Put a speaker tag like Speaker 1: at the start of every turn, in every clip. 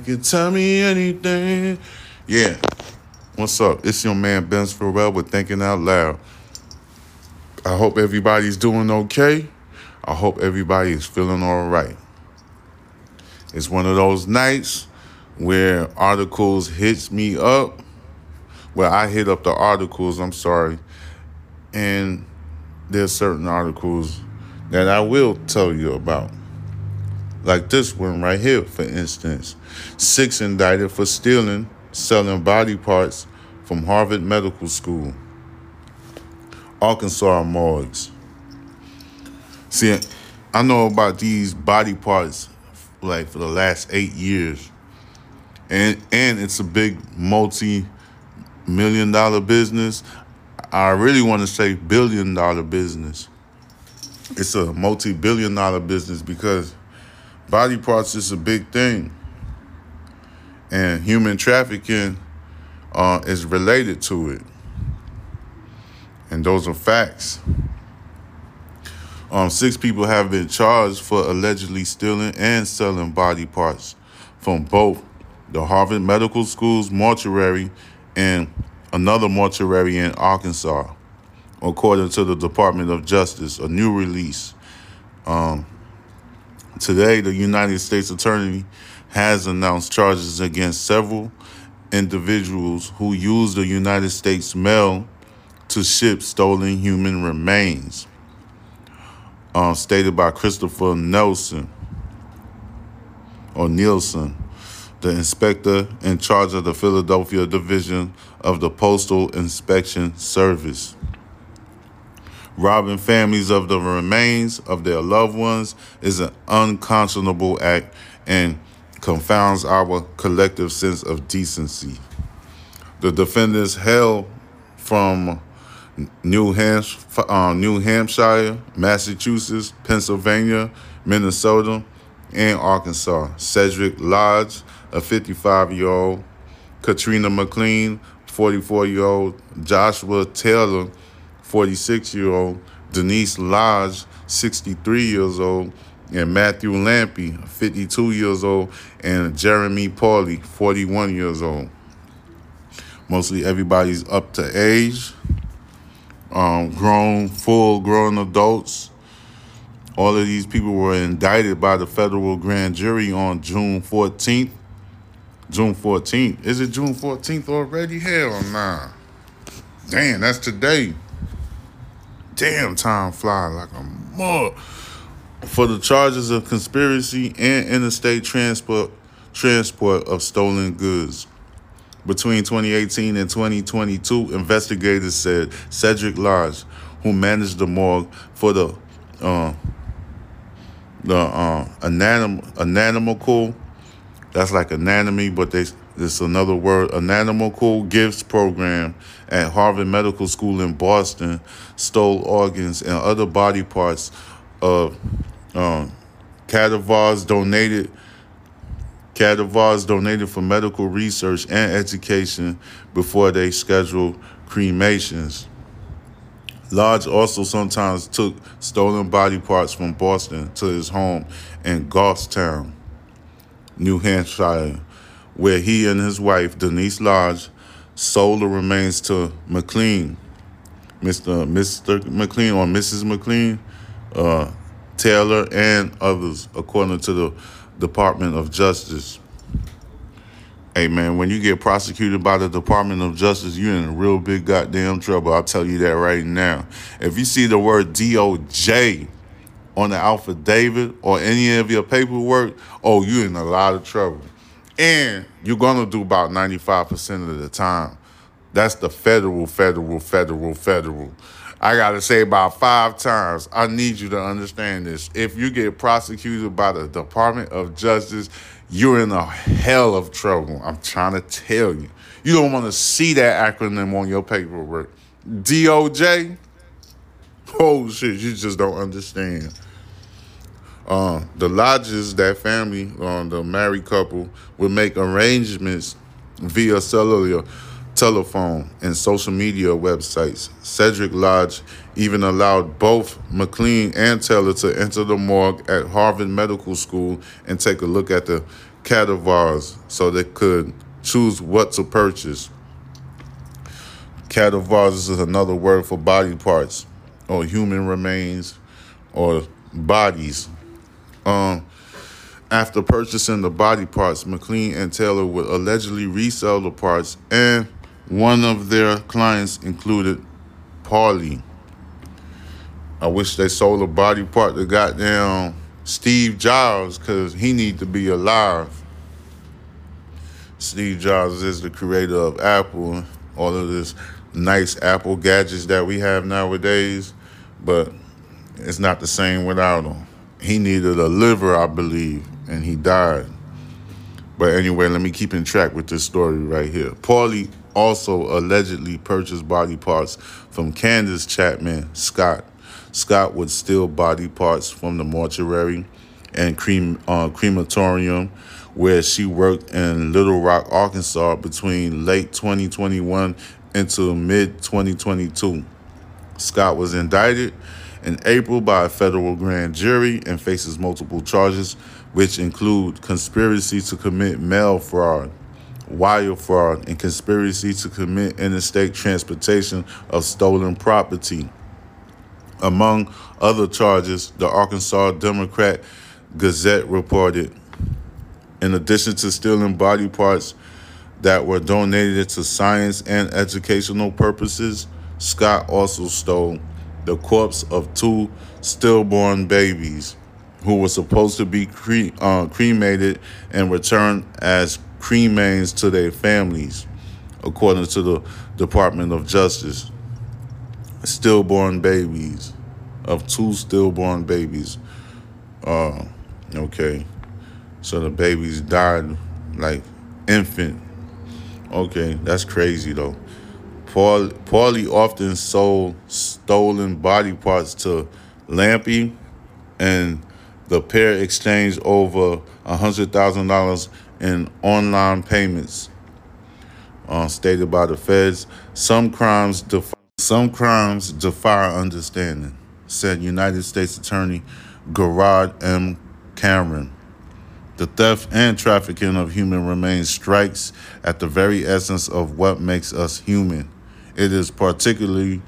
Speaker 1: can tell me anything. Yeah. What's up? It's your man Ben Farrell with Thinking Out Loud. I hope everybody's doing okay. I hope everybody is feeling all right. It's one of those nights where articles hits me up. Where I hit up the articles, I'm sorry. And there's certain articles that I will tell you about. Like this one right here, for instance. Six indicted for stealing, selling body parts from Harvard Medical School. Arkansas morgues. See, I know about these body parts like for the last eight years. And and it's a big multi million dollar business. I really want to say billion dollar business. It's a multi billion dollar business because body parts is a big thing. And human trafficking uh, is related to it. And those are facts. Um, six people have been charged for allegedly stealing and selling body parts from both the Harvard Medical School's mortuary and another mortuary in Arkansas, according to the Department of Justice, a new release. Um, today, the United States Attorney has announced charges against several individuals who used the United States mail to ship stolen human remains, uh, stated by Christopher Nelson or Nielsen, the inspector in charge of the Philadelphia Division of the Postal Inspection Service. Robbing families of the remains of their loved ones is an unconscionable act and confounds our collective sense of decency. The defendants hail from New, Hampshire, uh, New Hampshire, Massachusetts, Pennsylvania, Minnesota, and Arkansas. Cedric Lodge, a 55 year old, Katrina McLean, 44 year old, Joshua Taylor, 46 year old, Denise Lodge, 63 years old, and Matthew Lampi, 52 years old, and Jeremy Pauley, 41 years old. Mostly everybody's up to age, um, grown, full grown adults. All of these people were indicted by the federal grand jury on June 14th. June 14th. Is it June 14th already? Hell nah. Damn, that's today. Damn, time fly like a mud for the charges of conspiracy and interstate transport transport of stolen goods. Between 2018 and 2022, investigators said Cedric Lodge, who managed the morgue for the uh, the uh, anatom- anatomical, that's like anatomy, but they it's another word, anatomical gifts program at Harvard Medical School in Boston, stole organs and other body parts of um, cadavers donated cadavers donated for medical research and education before they scheduled cremations. Lodge also sometimes took stolen body parts from Boston to his home in Goffstown, New Hampshire, where he and his wife, Denise Lodge, sold the remains to McLean, Mr. Mr. McLean or Mrs. McLean, uh, Taylor, and others, according to the Department of Justice. Hey man, when you get prosecuted by the Department of Justice, you're in real big goddamn trouble. I'll tell you that right now. If you see the word DOJ on the affidavit or any of your paperwork, oh, you're in a lot of trouble. And you're gonna do about 95% of the time. That's the federal, federal, federal, federal. I got to say about five times. I need you to understand this. If you get prosecuted by the Department of Justice, you're in a hell of trouble. I'm trying to tell you. You don't want to see that acronym on your paperwork. DOJ? Oh shit, you just don't understand. Uh, the lodges, that family, uh, the married couple, would make arrangements via cellular telephone, and social media websites. Cedric Lodge even allowed both McLean and Taylor to enter the morgue at Harvard Medical School and take a look at the cadavers so they could choose what to purchase. Cadavers is another word for body parts or human remains or bodies. Um, after purchasing the body parts, McLean and Taylor would allegedly resell the parts, and one of their clients included Pauley. I wish they sold a body part to goddamn Steve Jobs because he need to be alive. Steve Jobs is the creator of Apple, all of this nice Apple gadgets that we have nowadays, but it's not the same without him. He needed a liver, I believe, and he died. But anyway, let me keep in track with this story right here. Pauley also allegedly purchased body parts from Candace Chapman Scott. Scott would steal body parts from the mortuary and uh, crematorium where she worked in Little Rock, Arkansas between late 2021 into mid 2022. Scott was indicted in April by a federal grand jury and faces multiple charges, which include conspiracy to commit mail fraud, wire fraud, and conspiracy to commit interstate transportation of stolen property. Among other charges, the Arkansas Democrat Gazette reported in addition to stealing body parts that were donated to science and educational purposes, Scott also stole the corpse of two stillborn babies who were supposed to be cre- uh, cremated and returned as cremains to their families, according to the Department of Justice. Stillborn babies, of two stillborn babies. Uh, okay. So the babies died like infant. Okay, that's crazy though. Paul Pauley often sold stolen body parts to Lampi, and the pair exchanged over hundred thousand dollars in online payments. Uh, stated by the feds, some crimes defy, some crimes defy understanding," said United States Attorney Gerard M. Cameron. The theft and trafficking of human remains strikes at the very essence of what makes us human. It is particularly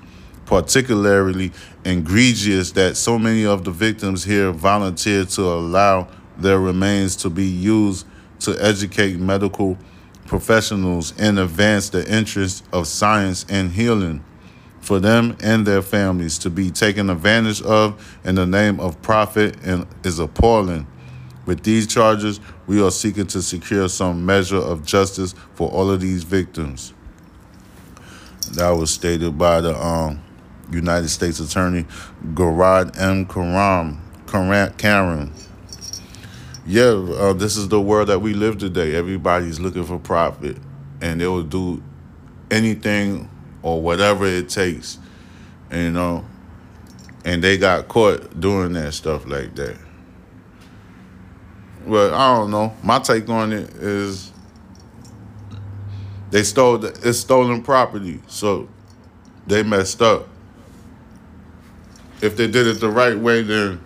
Speaker 1: particularly egregious that so many of the victims here volunteered to allow their remains to be used to educate medical professionals and advance the interests of science and healing. For them and their families to be taken advantage of in the name of profit and is appalling. With these charges, we are seeking to secure some measure of justice for all of these victims. That was stated by the um, United States Attorney Gerard M. Karam, Karen. Yeah, uh, this is the world that we live today. Everybody's looking for profit, and they will do anything or whatever it takes, you know. And they got caught doing that stuff like that. Well, I don't know. My take on it is they stole the, it's stolen property, so they messed up. If they did it the right way, then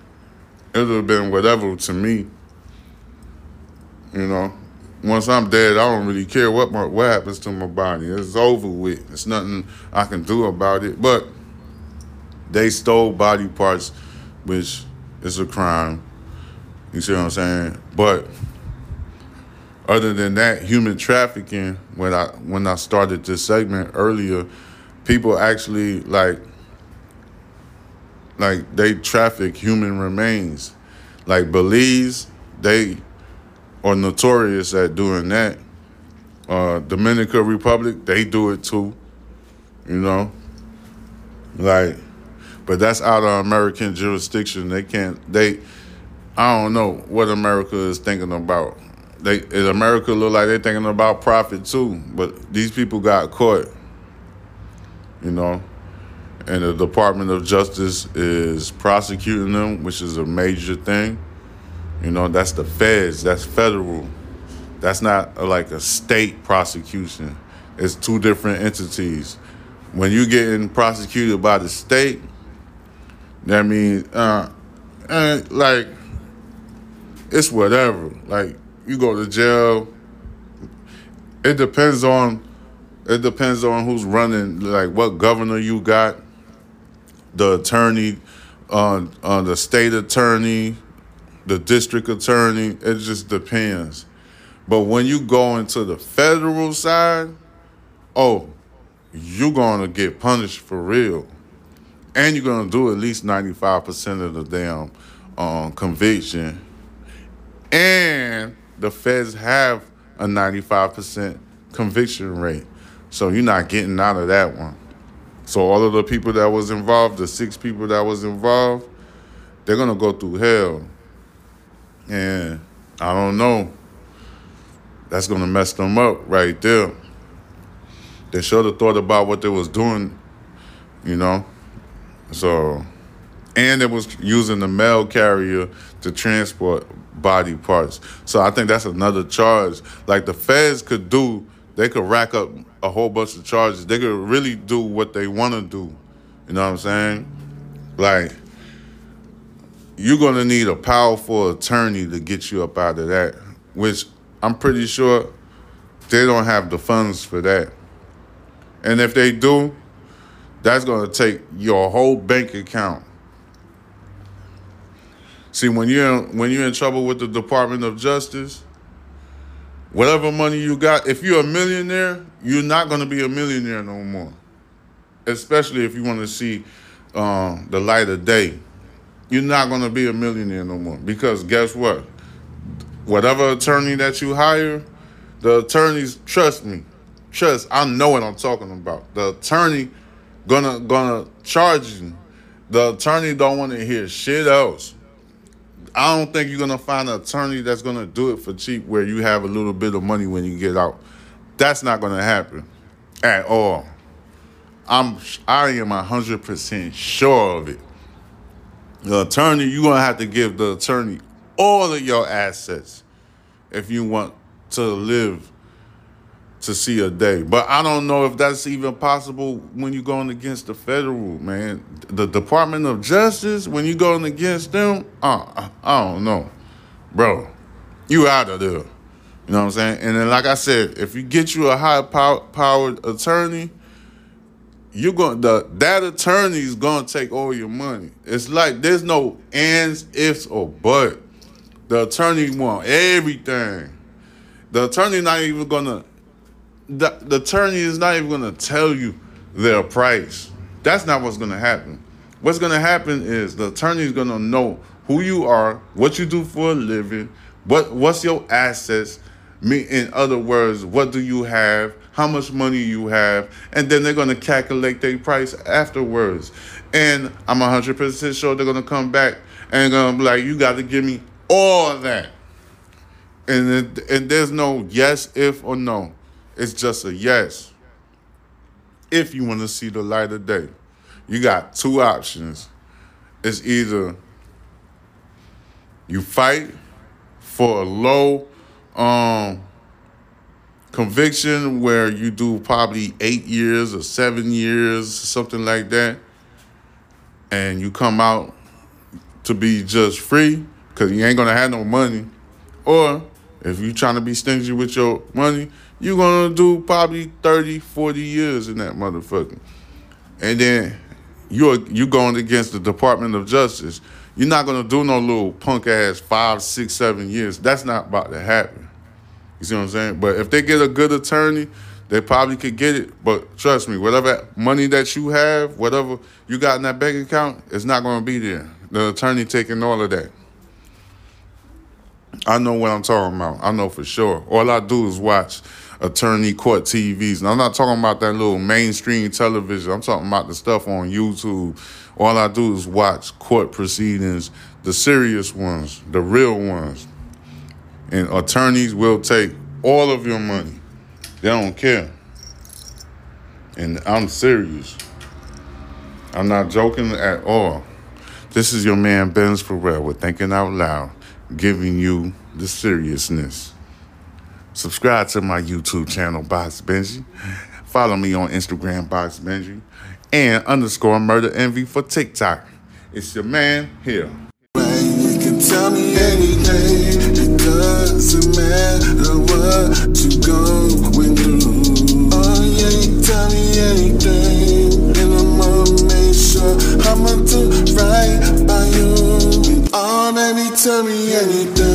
Speaker 1: it would have been whatever to me. You know, once I'm dead, I don't really care what my, what happens to my body. It's over with. There's nothing I can do about it. But they stole body parts, which is a crime. You see what I'm saying? But other than that, human trafficking. When I when I started this segment earlier, people actually like like they traffic human remains. Like Belize, they are notorious at doing that. Uh, Dominican Republic, they do it too. You know, like, but that's out of American jurisdiction. They can't. They I don't know what America is thinking about. They in America look like they're thinking about profit too, but these people got caught. You know, and the Department of Justice is prosecuting them, which is a major thing. You know, that's the feds. That's federal. That's not like a state prosecution. It's two different entities. When you're getting prosecuted by the state, that means, uh, and like it's whatever. Like you go to jail. It depends on it depends on who's running, like what governor you got, the attorney, uh, uh, the state attorney, the district attorney. It just depends. But when you go into the federal side, oh, you're going to get punished for real. And you're going to do at least 95% of the damn um, conviction. And the feds have a 95% conviction rate. So you're not getting out of that one. So all of the people that was involved, the six people that was involved, they're to go through hell. And I don't know. That's to mess them up right there. They should have thought about what they was doing, you know. So, and it was using the mail carrier to transport body parts. So I think that's another charge. Like the feds could do, they could rack up a whole bunch of charges. They could really do what they want to do. You know what I'm saying? Like, you're gonna need a powerful attorney to get you up out of that, which I'm pretty sure they don't have the funds for that. And if they do, that's to take your whole bank account. See, when you're when you're in trouble with the Department of Justice, whatever money you got, if you're a millionaire, you're not going to be a millionaire no more. Especially if you want to see um, the light of day, you're not going to be a millionaire no more. Because guess what? Whatever attorney that you hire, the attorneys trust me trust, I know what I'm talking about. The attorney gonna gonna charge you. The attorney don't want to hear shit else. I don't think you're gonna find an attorney that's gonna do it for cheap where you have a little bit of money when you get out. That's not gonna happen at all. I'm I am hundred percent sure of it. The attorney, you're gonna have to give the attorney all of your assets if you want to live to see a day. But I don't know if that's even possible when you're going against the federal, man. The Department of Justice, when you're going against them, uh, I don't know. Bro, you out of there. You know what I'm saying? And then, like I said, if you get you a high power, powered attorney, you're going the that attorney is gonna take all your money. It's like there's no ands, ifs, or but. The attorney want everything. The attorney not even gonna the, attorney is not even going to tell you their price. That's not what's going to happen. What's going to happen is the attorney is going to know who you are, what you do for a living, what what's your assets. Me, in other words, what do you have? How much money you have, and then they're going to calculate their price afterwards. And I'm 100% sure they're going to come back and going to be like, "You got to give me all that." And it, and there's no yes, if, or no. It's just a yes. If you want to see the light of day, you got two options. It's either you fight for a low um, conviction where you do probably eight years or seven years, something like that, and you come out to be just free because you ain't gonna have no money, or if you're trying to be stingy with your money, you're gonna do probably 30, 40 years in that motherfucker. And then you're you going against the Department of Justice. You're not gonna do no little punk ass five, six, seven years. That's not about to happen. You see what I'm saying? But if they get a good attorney, they probably could get it. But trust me, whatever money that you have, whatever you got in that bank account, it's not gonna be there. The attorney taking all of that. I know what I'm talking about. I know for sure. All I do is watch attorney court TVs. And I'm not talking about that little mainstream television. I'm talking about the stuff on YouTube. All I do is watch court proceedings, the serious ones, the real ones. And attorneys will take all of your money. They don't care. And I'm serious. I'm not joking at all. This is your man Benz Pharrell with Thinking Out Loud, giving you the seriousness. Subscribe to my YouTube channel, Box Benji. Follow me on Instagram, Box Benji. And underscore murder envy for TikTok. It's your man here. You can tell me anything. It doesn't matter
Speaker 2: what you going through. Oh yeah, you tell me anything. And I'ma make sure I'ma do right by you. Oh, baby, tell me anything.